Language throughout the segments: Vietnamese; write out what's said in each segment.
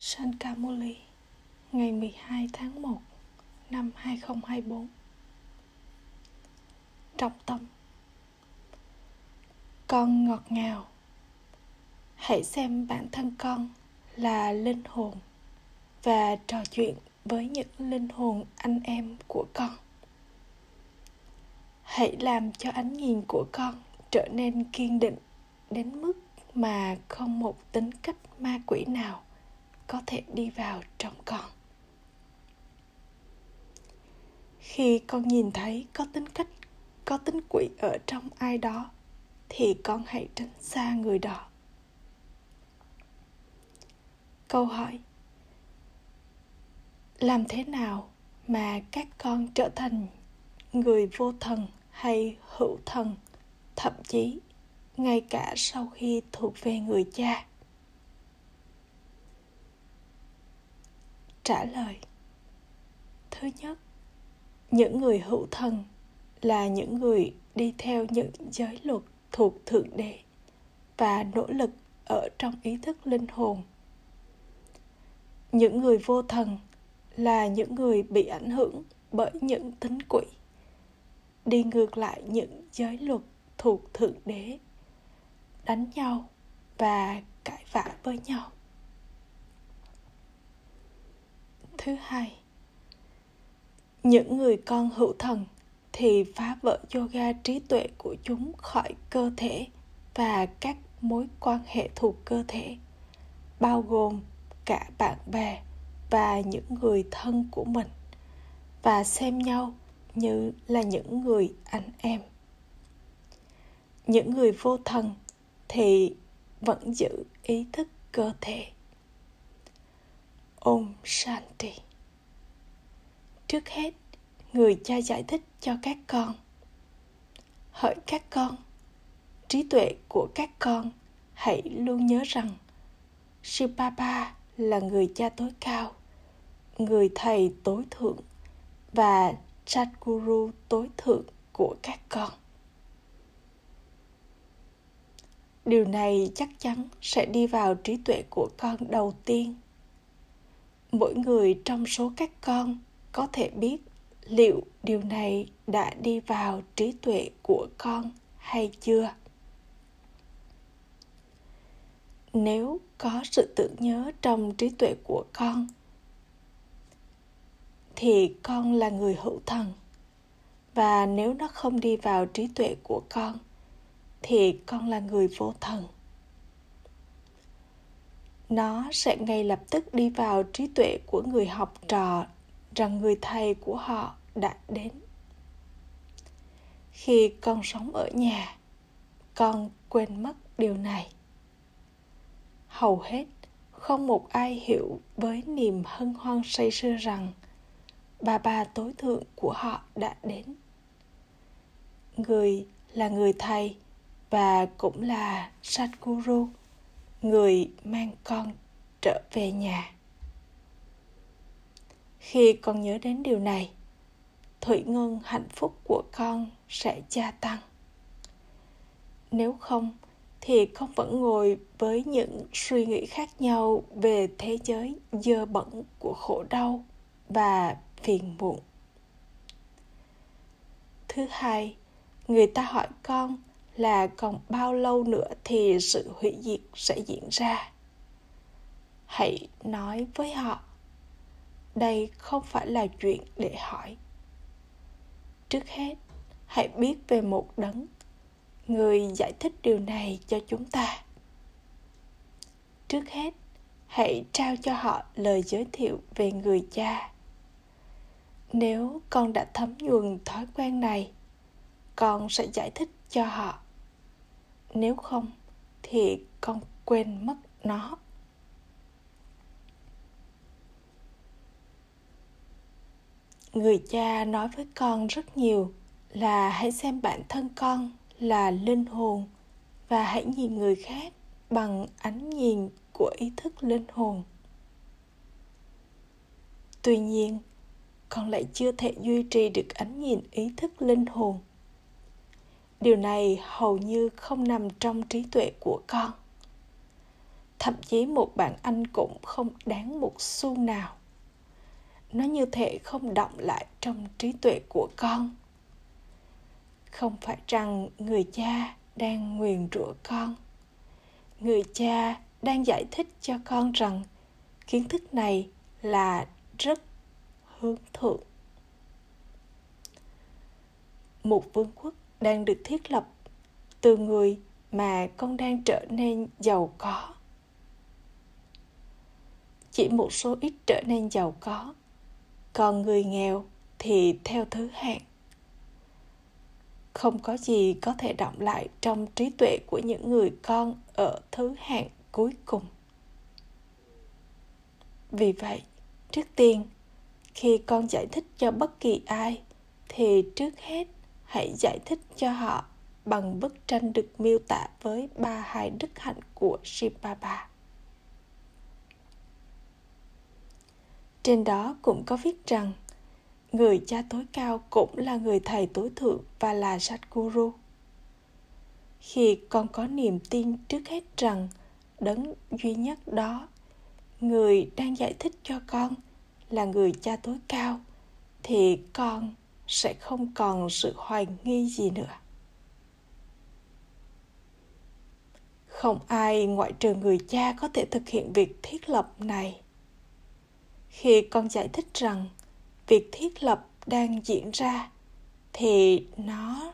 Sankamuli ngày 12 tháng 1 năm 2024 Trọng tâm. Con ngọt ngào. Hãy xem bản thân con là linh hồn và trò chuyện với những linh hồn anh em của con. Hãy làm cho ánh nhìn của con trở nên kiên định đến mức mà không một tính cách ma quỷ nào có thể đi vào trong con. Khi con nhìn thấy có tính cách, có tính quỷ ở trong ai đó, thì con hãy tránh xa người đó. Câu hỏi, làm thế nào mà các con trở thành người vô thần hay hữu thần, thậm chí ngay cả sau khi thuộc về người cha? Trả lời. Thứ nhất, những người hữu thần là những người đi theo những giới luật thuộc thượng đế và nỗ lực ở trong ý thức linh hồn. Những người vô thần là những người bị ảnh hưởng bởi những tính quỷ, đi ngược lại những giới luật thuộc thượng đế, đánh nhau và cãi vã với nhau. Thứ hai. Những người con hữu thần thì phá vỡ yoga trí tuệ của chúng khỏi cơ thể và các mối quan hệ thuộc cơ thể, bao gồm cả bạn bè và những người thân của mình, và xem nhau như là những người anh em. Những người vô thần thì vẫn giữ ý thức cơ thể. Om Shanti. Trước hết, người cha giải thích cho các con. Hỡi các con, trí tuệ của các con hãy luôn nhớ rằng Shibaba là người cha tối cao, người thầy tối thượng và Satguru tối thượng của các con. Điều này chắc chắn sẽ đi vào trí tuệ của con đầu tiên mỗi người trong số các con có thể biết liệu điều này đã đi vào trí tuệ của con hay chưa. Nếu có sự tưởng nhớ trong trí tuệ của con, thì con là người hữu thần. Và nếu nó không đi vào trí tuệ của con, thì con là người vô thần nó sẽ ngay lập tức đi vào trí tuệ của người học trò rằng người thầy của họ đã đến. Khi con sống ở nhà, con quên mất điều này. Hầu hết, không một ai hiểu với niềm hân hoan say sưa rằng bà bà tối thượng của họ đã đến. Người là người thầy và cũng là Sadhguru người mang con trở về nhà. Khi con nhớ đến điều này, thủy ngân hạnh phúc của con sẽ gia tăng. Nếu không, thì con vẫn ngồi với những suy nghĩ khác nhau về thế giới dơ bẩn của khổ đau và phiền muộn. Thứ hai, người ta hỏi con là còn bao lâu nữa thì sự hủy diệt sẽ diễn ra? Hãy nói với họ, đây không phải là chuyện để hỏi. Trước hết, hãy biết về một đấng, người giải thích điều này cho chúng ta. Trước hết, hãy trao cho họ lời giới thiệu về người cha. Nếu con đã thấm nhuần thói quen này, con sẽ giải thích cho họ nếu không, thì con quên mất nó. Người cha nói với con rất nhiều là hãy xem bản thân con là linh hồn và hãy nhìn người khác bằng ánh nhìn của ý thức linh hồn. Tuy nhiên, con lại chưa thể duy trì được ánh nhìn ý thức linh hồn điều này hầu như không nằm trong trí tuệ của con. Thậm chí một bạn anh cũng không đáng một xu nào. Nó như thể không động lại trong trí tuệ của con. Không phải rằng người cha đang nguyền rủa con. Người cha đang giải thích cho con rằng kiến thức này là rất hướng thượng. Một vương quốc đang được thiết lập từ người mà con đang trở nên giàu có. Chỉ một số ít trở nên giàu có, còn người nghèo thì theo thứ hạng. Không có gì có thể động lại trong trí tuệ của những người con ở thứ hạng cuối cùng. Vì vậy, trước tiên, khi con giải thích cho bất kỳ ai, thì trước hết hãy giải thích cho họ bằng bức tranh được miêu tả với ba hai đức hạnh của Shibaba. Trên đó cũng có viết rằng người cha tối cao cũng là người thầy tối thượng và là Satguru. Khi con có niềm tin trước hết rằng đấng duy nhất đó, người đang giải thích cho con là người cha tối cao, thì con sẽ không còn sự hoài nghi gì nữa. Không ai ngoại trừ người cha có thể thực hiện việc thiết lập này khi con giải thích rằng việc thiết lập đang diễn ra, thì nó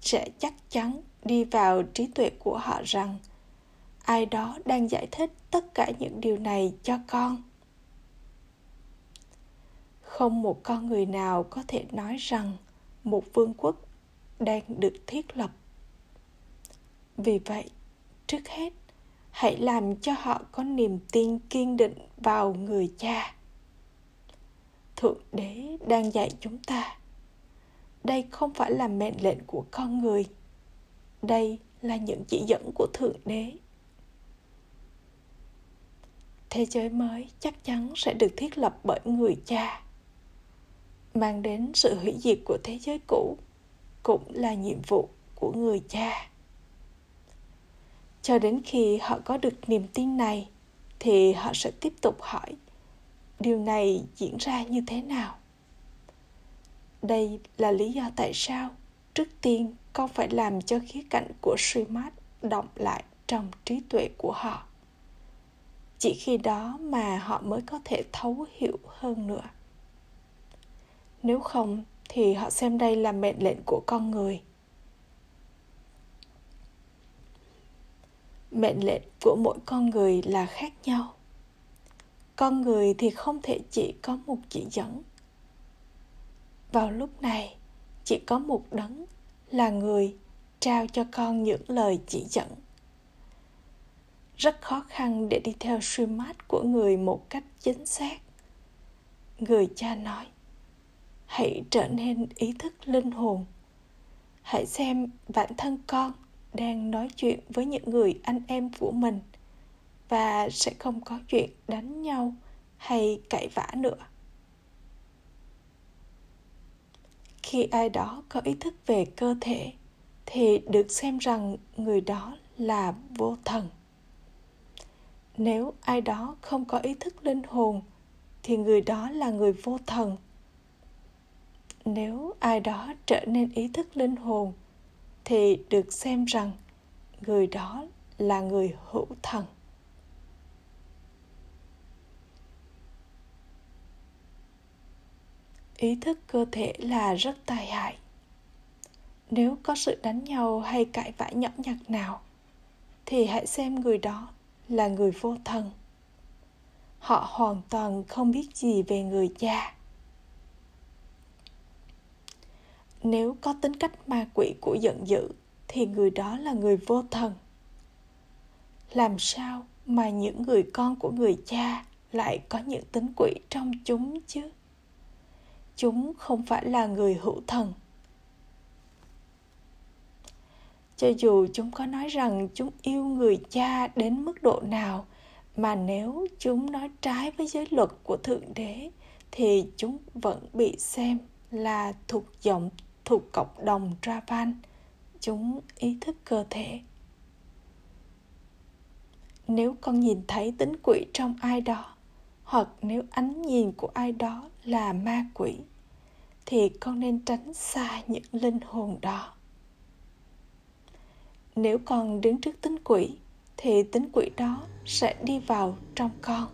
sẽ chắc chắn đi vào trí tuệ của họ rằng ai đó đang giải thích tất cả những điều này cho con không một con người nào có thể nói rằng một vương quốc đang được thiết lập. Vì vậy, trước hết, hãy làm cho họ có niềm tin kiên định vào người cha. Thượng đế đang dạy chúng ta, đây không phải là mệnh lệnh của con người, đây là những chỉ dẫn của thượng đế. Thế giới mới chắc chắn sẽ được thiết lập bởi người cha mang đến sự hủy diệt của thế giới cũ, cũng là nhiệm vụ của người cha. Cho đến khi họ có được niềm tin này, thì họ sẽ tiếp tục hỏi, điều này diễn ra như thế nào? Đây là lý do tại sao trước tiên con phải làm cho khía cạnh của suy mát động lại trong trí tuệ của họ. Chỉ khi đó mà họ mới có thể thấu hiểu hơn nữa nếu không, thì họ xem đây là mệnh lệnh của con người. Mệnh lệnh của mỗi con người là khác nhau. Con người thì không thể chỉ có một chỉ dẫn. Vào lúc này, chỉ có một đấng là người trao cho con những lời chỉ dẫn. Rất khó khăn để đi theo suy mát của người một cách chính xác. Người cha nói hãy trở nên ý thức linh hồn. Hãy xem bản thân con đang nói chuyện với những người anh em của mình và sẽ không có chuyện đánh nhau hay cãi vã nữa. Khi ai đó có ý thức về cơ thể thì được xem rằng người đó là vô thần. Nếu ai đó không có ý thức linh hồn thì người đó là người vô thần nếu ai đó trở nên ý thức linh hồn, thì được xem rằng người đó là người hữu thần. Ý thức cơ thể là rất tai hại. Nếu có sự đánh nhau hay cãi vã nhỏ nhặt nào, thì hãy xem người đó là người vô thần. Họ hoàn toàn không biết gì về người cha. Nếu có tính cách ma quỷ của giận dữ, thì người đó là người vô thần. Làm sao mà những người con của người cha lại có những tính quỷ trong chúng chứ? Chúng không phải là người hữu thần. Cho dù chúng có nói rằng chúng yêu người cha đến mức độ nào, mà nếu chúng nói trái với giới luật của thượng đế, thì chúng vẫn bị xem là thuộc dòng thuộc cộng đồng Ravan chúng ý thức cơ thể. Nếu con nhìn thấy tính quỷ trong ai đó, hoặc nếu ánh nhìn của ai đó là ma quỷ, thì con nên tránh xa những linh hồn đó. Nếu con đứng trước tính quỷ, thì tính quỷ đó sẽ đi vào trong con.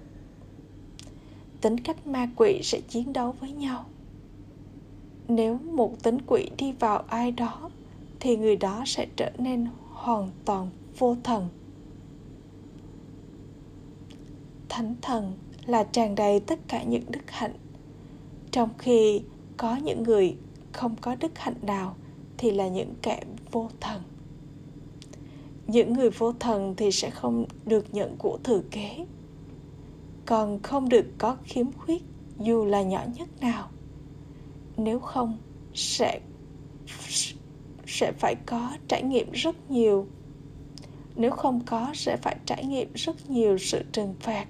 Tính cách ma quỷ sẽ chiến đấu với nhau nếu một tính quỷ đi vào ai đó, thì người đó sẽ trở nên hoàn toàn vô thần. Thánh thần là tràn đầy tất cả những đức hạnh. Trong khi có những người không có đức hạnh nào, thì là những kẻ vô thần. Những người vô thần thì sẽ không được nhận của thừa kế, còn không được có khiếm khuyết dù là nhỏ nhất nào nếu không, sẽ sẽ phải có trải nghiệm rất nhiều. Nếu không có, sẽ phải trải nghiệm rất nhiều sự trừng phạt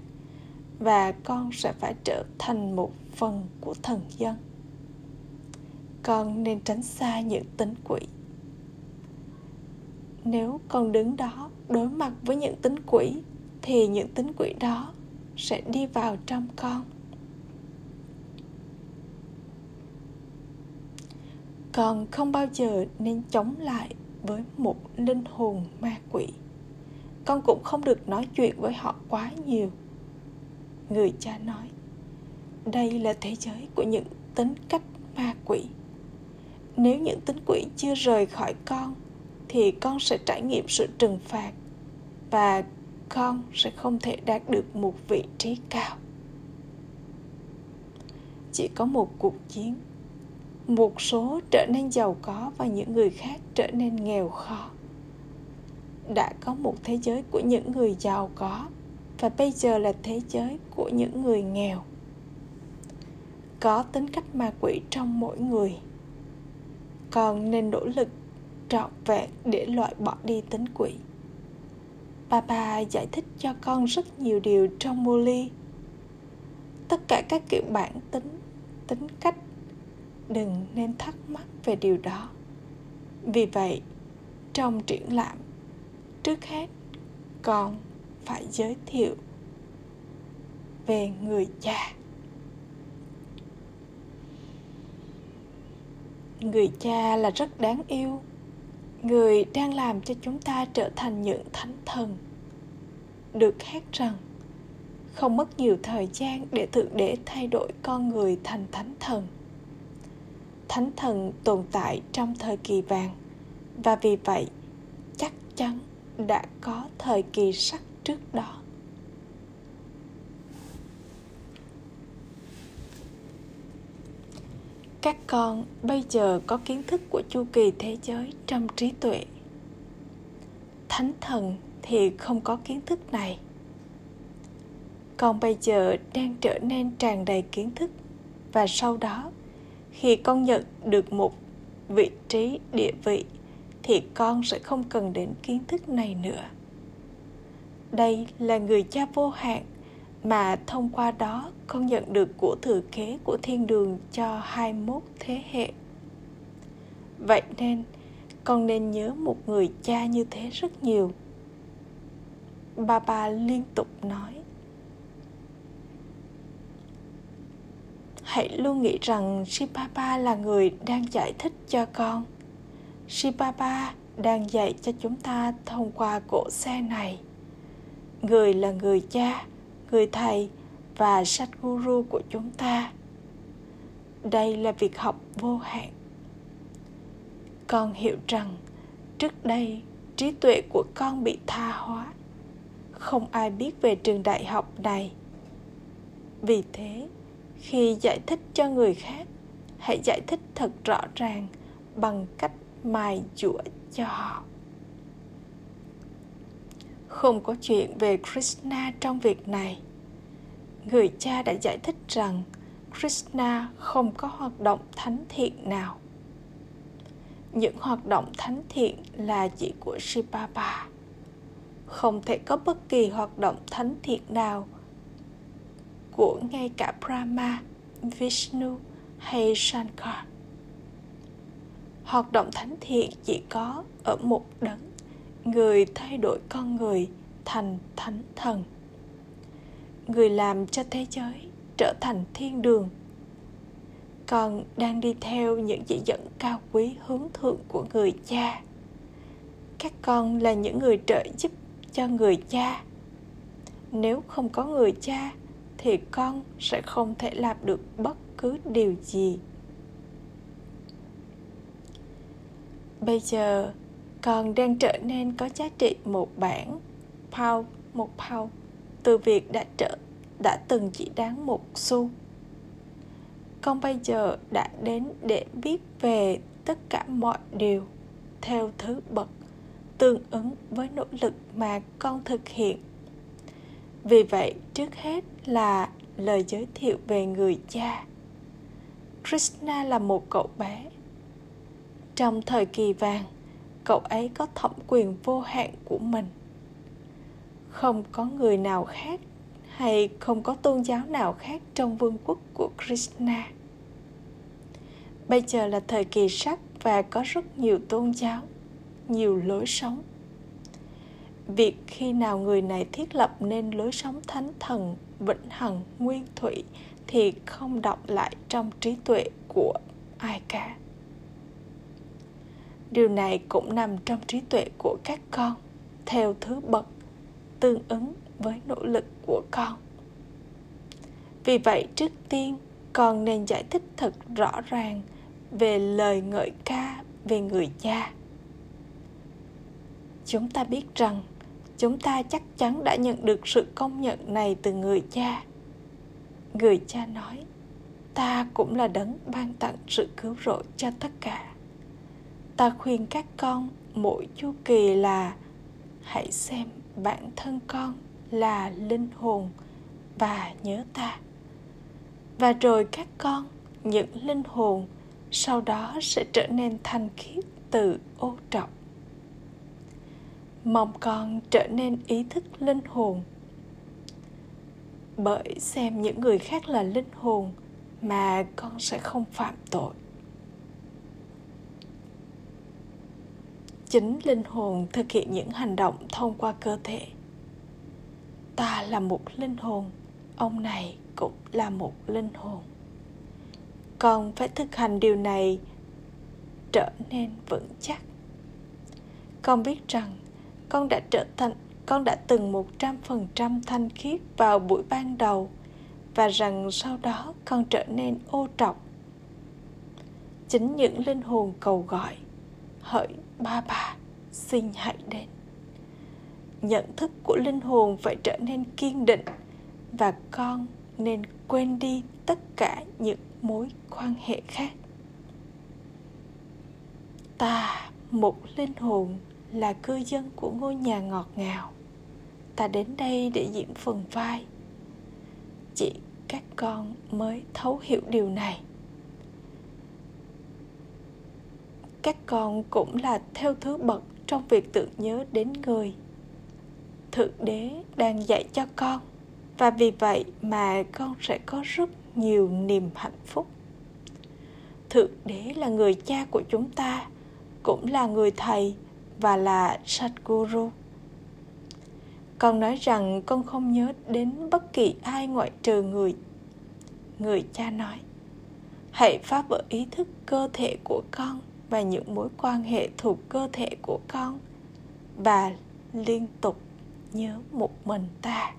và con sẽ phải trở thành một phần của thần dân. Con nên tránh xa những tính quỷ. Nếu con đứng đó đối mặt với những tính quỷ, thì những tính quỷ đó sẽ đi vào trong con. Còn không bao giờ nên chống lại với một linh hồn ma quỷ. Con cũng không được nói chuyện với họ quá nhiều. Người cha nói, đây là thế giới của những tính cách ma quỷ. Nếu những tính quỷ chưa rời khỏi con, thì con sẽ trải nghiệm sự trừng phạt và con sẽ không thể đạt được một vị trí cao. Chỉ có một cuộc chiến một số trở nên giàu có và những người khác trở nên nghèo khó. Đã có một thế giới của những người giàu có và bây giờ là thế giới của những người nghèo. Có tính cách ma quỷ trong mỗi người. Còn nên nỗ lực trọn vẹn để loại bỏ đi tính quỷ. Bà bà giải thích cho con rất nhiều điều trong mô ly tất cả các kiểu bản tính tính cách đừng nên thắc mắc về điều đó. Vì vậy, trong triển lãm, trước hết con phải giới thiệu về người cha. Người cha là rất đáng yêu, người đang làm cho chúng ta trở thành những thánh thần. Được hát rằng, không mất nhiều thời gian để thượng đế thay đổi con người thành thánh thần thánh thần tồn tại trong thời kỳ vàng. Và vì vậy, chắc chắn đã có thời kỳ sắc trước đó. Các con bây giờ có kiến thức của chu kỳ thế giới trong trí tuệ. Thánh thần thì không có kiến thức này. Con bây giờ đang trở nên tràn đầy kiến thức và sau đó khi con nhận được một vị trí địa vị thì con sẽ không cần đến kiến thức này nữa đây là người cha vô hạn mà thông qua đó con nhận được của thừa kế của thiên đường cho 21 thế hệ. Vậy nên, con nên nhớ một người cha như thế rất nhiều. Bà bà liên tục nói. Hãy luôn nghĩ rằng Shibaba là người đang giải thích cho con. Shibaba đang dạy cho chúng ta thông qua cỗ xe này. Người là người cha, người thầy và Satguru của chúng ta. Đây là việc học vô hạn. Con hiểu rằng trước đây trí tuệ của con bị tha hóa. Không ai biết về trường đại học này. Vì thế, khi giải thích cho người khác, hãy giải thích thật rõ ràng bằng cách mài dũa cho họ. Không có chuyện về krishna trong việc này. Người cha đã giải thích rằng krishna không có hoạt động thánh thiện nào. Những hoạt động thánh thiện là chỉ của Shibaba. Không thể có bất kỳ hoạt động thánh thiện nào của ngay cả Brahma, Vishnu hay Shankar. Hoạt động thánh thiện chỉ có ở một đấng người thay đổi con người thành thánh thần. Người làm cho thế giới trở thành thiên đường. Con đang đi theo những chỉ dẫn cao quý hướng thượng của người cha. Các con là những người trợ giúp cho người cha. Nếu không có người cha thì con sẽ không thể làm được bất cứ điều gì. Bây giờ con đang trở nên có giá trị một bảng, pound một pound từ việc đã trở đã từng chỉ đáng một xu. Con bây giờ đã đến để biết về tất cả mọi điều theo thứ bậc tương ứng với nỗ lực mà con thực hiện vì vậy, trước hết là lời giới thiệu về người cha. Krishna là một cậu bé. Trong thời kỳ vàng, cậu ấy có thẩm quyền vô hạn của mình. Không có người nào khác hay không có tôn giáo nào khác trong vương quốc của krishna. Bây giờ là thời kỳ sắc và có rất nhiều tôn giáo, nhiều lối sống việc khi nào người này thiết lập nên lối sống thánh thần, vĩnh hằng, nguyên thủy thì không đọc lại trong trí tuệ của ai cả. Điều này cũng nằm trong trí tuệ của các con, theo thứ bậc tương ứng với nỗ lực của con. Vì vậy, trước tiên, con nên giải thích thật rõ ràng về lời ngợi ca về người cha. Chúng ta biết rằng chúng ta chắc chắn đã nhận được sự công nhận này từ người cha. Người cha nói, ta cũng là đấng ban tặng sự cứu rỗi cho tất cả. Ta khuyên các con mỗi chu kỳ là, hãy xem bản thân con là linh hồn và nhớ ta. Và rồi các con, những linh hồn, sau đó sẽ trở nên thanh khiết từ ô trọng mong con trở nên ý thức linh hồn. Bởi xem những người khác là linh hồn mà con sẽ không phạm tội. Chính linh hồn thực hiện những hành động thông qua cơ thể. Ta là một linh hồn, ông này cũng là một linh hồn. Con phải thực hành điều này trở nên vững chắc. Con biết rằng con đã trở thành, con đã từng một trăm phần trăm thanh khiết vào buổi ban đầu và rằng sau đó con trở nên ô trọc. Chính những linh hồn cầu gọi, hỡi ba ba xin hãy đến. Nhận thức của linh hồn phải trở nên kiên định và con nên quên đi tất cả những mối quan hệ khác. Ta, một linh hồn là cư dân của ngôi nhà ngọt ngào. Ta đến đây để diễn phần vai. Chỉ các con mới thấu hiểu điều này. Các con cũng là theo thứ bậc trong việc tưởng nhớ đến người. Thượng đế đang dạy cho con, và vì vậy mà con sẽ có rất nhiều niềm hạnh phúc. Thượng đế là người cha của chúng ta, cũng là người thầy và là Sadhguru. Con nói rằng con không nhớ đến bất kỳ ai ngoại trừ người. Người cha nói, hãy phá vỡ ý thức cơ thể của con và những mối quan hệ thuộc cơ thể của con và liên tục nhớ một mình ta.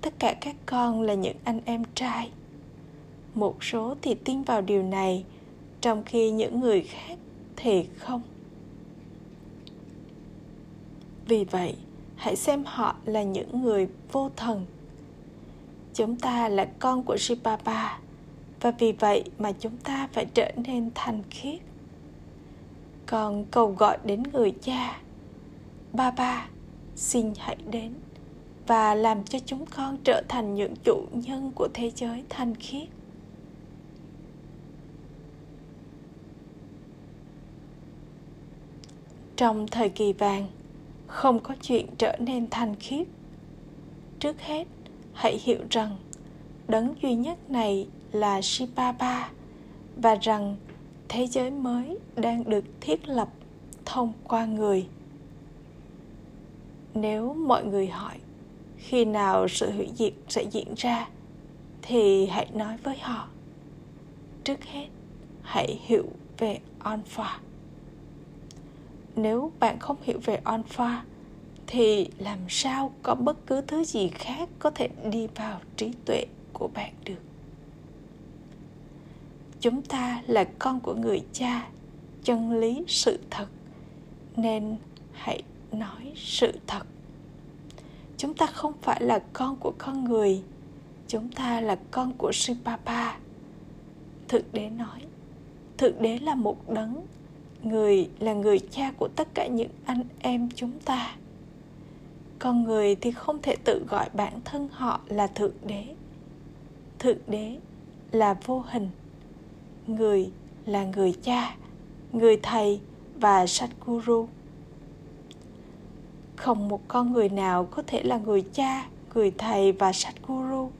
Tất cả các con là những anh em trai. Một số thì tin vào điều này, trong khi những người khác thì không vì vậy, hãy xem họ là những người vô thần. Chúng ta là con của Sipapa và vì vậy mà chúng ta phải trở nên thanh khiết. Còn cầu gọi đến người cha ba ba xin hãy đến và làm cho chúng con trở thành những chủ nhân của thế giới thanh khiết. Trong thời kỳ vàng không có chuyện trở nên thanh khiết. Trước hết, hãy hiểu rằng đấng duy nhất này là shipapa và rằng thế giới mới đang được thiết lập thông qua người. Nếu mọi người hỏi khi nào sự hủy diệt sẽ diễn ra, thì hãy nói với họ. Trước hết, hãy hiểu về alpha nếu bạn không hiểu về alpha thì làm sao có bất cứ thứ gì khác có thể đi vào trí tuệ của bạn được chúng ta là con của người cha chân lý sự thật nên hãy nói sự thật chúng ta không phải là con của con người chúng ta là con của Sipapa. Thượng đế nói, Thượng đế là một đấng, người là người cha của tất cả những anh em chúng ta. Con người thì không thể tự gọi bản thân họ là Thượng đế. Thượng đế là vô hình, người là người cha, người thầy và Satguru. Không một con người nào có thể là người cha, người thầy và Satguru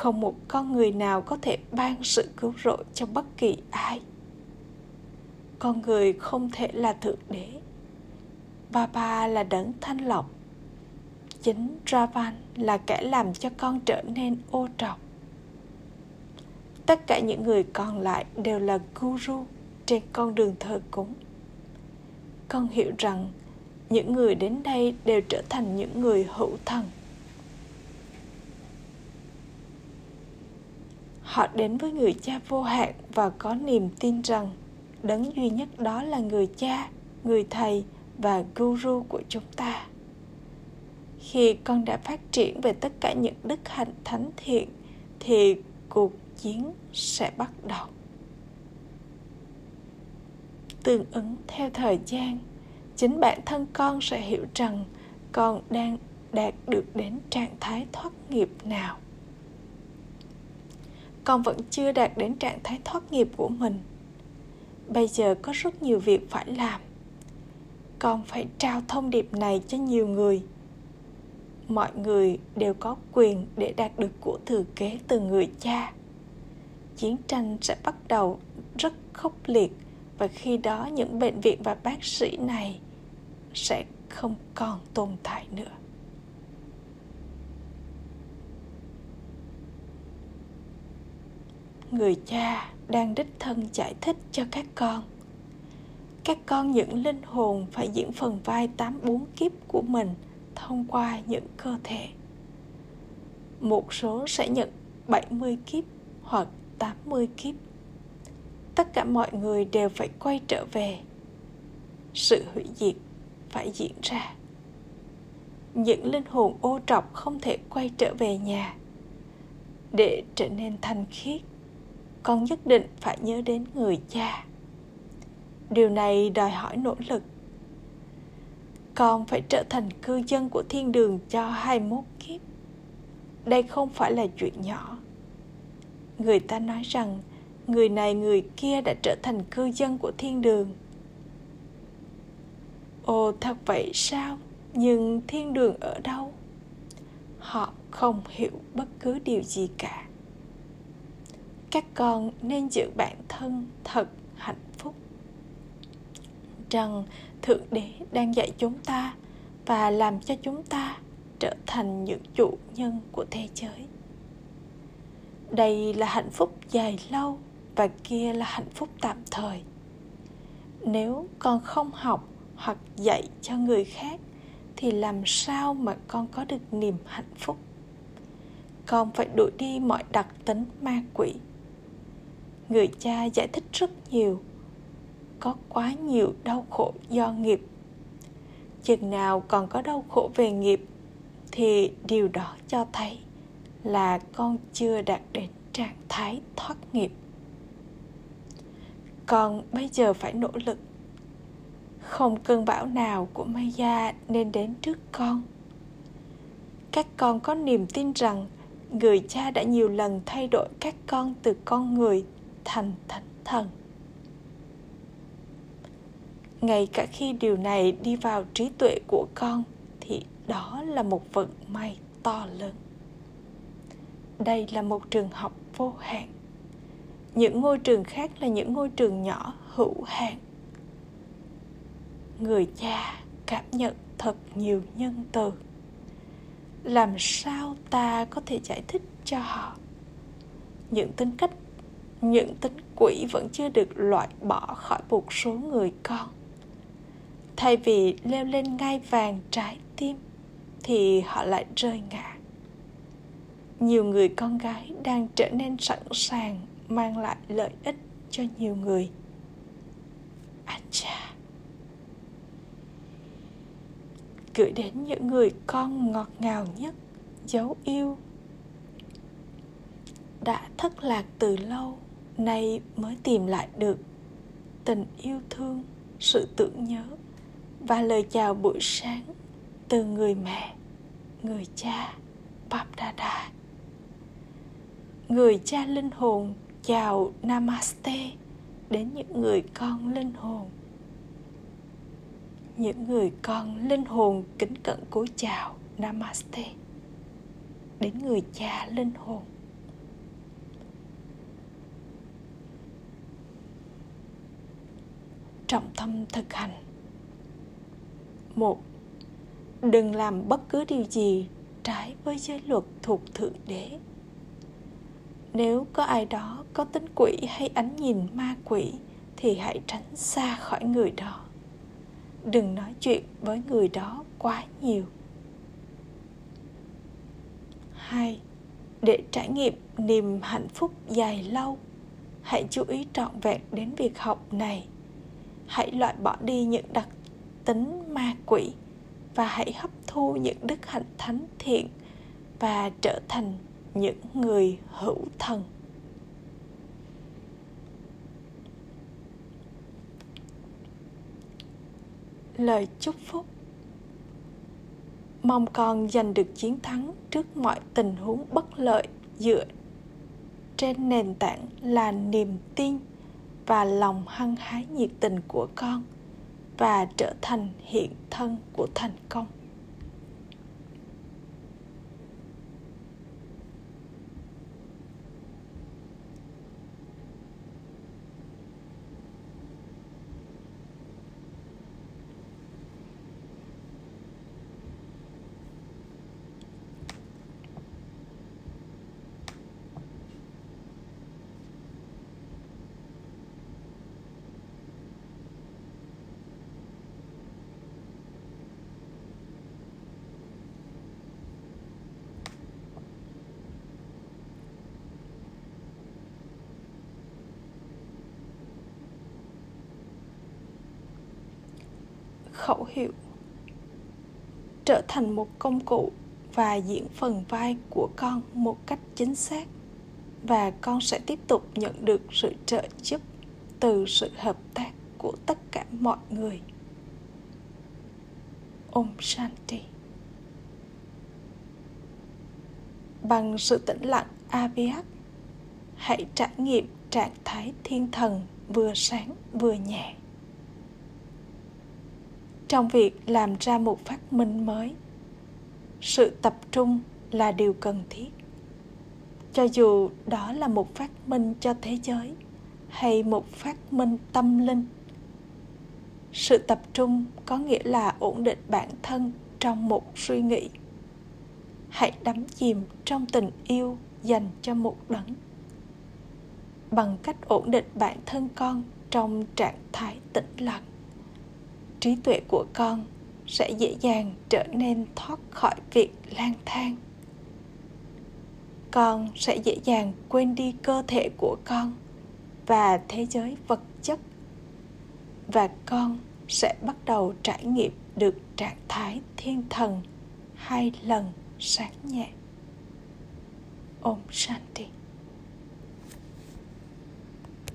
không một con người nào có thể ban sự cứu rỗi cho bất kỳ ai con người không thể là thượng đế. Ba ba là đấng thanh lọc. Chính ravan là kẻ làm cho con trở nên ô trọc. Tất cả những người còn lại đều là guru trên con đường thờ cúng. Con hiểu rằng những người đến đây đều trở thành những người hữu thần. Họ đến với người cha vô hạn và có niềm tin rằng đấng duy nhất đó là người cha, người thầy và guru của chúng ta. Khi con đã phát triển về tất cả những đức hạnh thánh thiện, thì cuộc chiến sẽ bắt đầu. Tương ứng theo thời gian, chính bản thân con sẽ hiểu rằng con đang đạt được đến trạng thái thoát nghiệp nào. Con vẫn chưa đạt đến trạng thái thoát nghiệp của mình bây giờ có rất nhiều việc phải làm. Con phải trao thông điệp này cho nhiều người. Mọi người đều có quyền để đạt được của thừa kế từ người cha. Chiến tranh sẽ bắt đầu rất khốc liệt và khi đó những bệnh viện và bác sĩ này sẽ không còn tồn tại nữa. Người cha đang đích thân giải thích cho các con. Các con những linh hồn phải diễn phần vai tám bốn kiếp của mình thông qua những cơ thể. Một số sẽ nhận 70 kiếp hoặc 80 kiếp. Tất cả mọi người đều phải quay trở về. Sự hủy diệt phải diễn ra. Những linh hồn ô trọc không thể quay trở về nhà. Để trở nên thanh khiết con nhất định phải nhớ đến người cha điều này đòi hỏi nỗ lực con phải trở thành cư dân của thiên đường cho 21 kiếp. Đây không phải là chuyện nhỏ. Người ta nói rằng người này người kia đã trở thành cư dân của thiên đường. Ồ, thật vậy sao? Nhưng thiên đường ở đâu? Họ không hiểu bất cứ điều gì cả các con nên giữ bản thân thật hạnh phúc. Rằng thượng đế đang dạy chúng ta và làm cho chúng ta trở thành những chủ nhân của thế giới. Đây là hạnh phúc dài lâu và kia là hạnh phúc tạm thời. Nếu con không học hoặc dạy cho người khác, thì làm sao mà con có được niềm hạnh phúc? Con phải đuổi đi mọi đặc tính ma quỷ người cha giải thích rất nhiều. Có quá nhiều đau khổ do nghiệp. Chừng nào còn có đau khổ về nghiệp, thì điều đó cho thấy là con chưa đạt đến trạng thái thoát nghiệp. Con bây giờ phải nỗ lực. Không cơn bão nào của Maya nên đến trước con. Các con có niềm tin rằng người cha đã nhiều lần thay đổi các con từ con người thành thánh thần. Ngay cả khi điều này đi vào trí tuệ của con, thì đó là một vận may to lớn. Đây là một trường học vô hạn. Những ngôi trường khác là những ngôi trường nhỏ, hữu hạn. Người cha cảm nhận thật nhiều nhân từ. Làm sao ta có thể giải thích cho họ? Những tính cách những tính quỷ vẫn chưa được loại bỏ khỏi một số người con. Thay vì leo lên ngai vàng trái tim, thì họ lại rơi ngã. Nhiều người con gái đang trở nên sẵn sàng mang lại lợi ích cho nhiều người. Anh cha gửi đến những người con ngọt ngào nhất, dấu yêu. Đã thất lạc từ lâu nay mới tìm lại được tình yêu thương, sự tưởng nhớ và lời chào buổi sáng từ người mẹ, người cha Babdada người cha linh hồn chào namaste đến những người con linh hồn. Những người con linh hồn kính cận cúi chào namaste đến người cha linh hồn. Trọng tâm thực hành. Một, đừng làm bất cứ điều gì trái với giới luật thuộc thượng đế. Nếu có ai đó có tính quỷ hay ánh nhìn ma quỷ thì hãy tránh xa khỏi người đó. Đừng nói chuyện với người đó quá nhiều. Hai, để trải nghiệm niềm hạnh phúc dài lâu, hãy chú ý trọn vẹn đến việc học này hãy loại bỏ đi những đặc tính ma quỷ và hãy hấp thu những đức hạnh thánh thiện và trở thành những người hữu thần. Lời chúc phúc. Mong con giành được chiến thắng trước mọi tình huống bất lợi dựa trên nền tảng là niềm tin và lòng hăng hái nhiệt tình của con và trở thành hiện thân của thành công. Khẩu hiệu, trở thành một công cụ và diễn phần vai của con một cách chính xác, và con sẽ tiếp tục nhận được sự trợ giúp từ sự hợp tác của tất cả mọi người. Om shanti. Bằng sự tĩnh lặng Abhyak hãy trải nghiệm trạng thái thiên thần vừa sáng vừa nhẹ trong việc làm ra một phát minh mới. Sự tập trung là điều cần thiết. Cho dù đó là một phát minh cho thế giới hay một phát minh tâm linh, sự tập trung có nghĩa là ổn định bản thân trong một suy nghĩ. Hãy đắm chìm trong tình yêu dành cho một đấng. Bằng cách ổn định bản thân con trong trạng thái tĩnh lặng trí tuệ của con sẽ dễ dàng trở nên thoát khỏi việc lang thang. Con sẽ dễ dàng quên đi cơ thể của con và thế giới vật chất, và con sẽ bắt đầu trải nghiệm được trạng thái thiên thần hai lần sáng nhẹ. Om Shanti.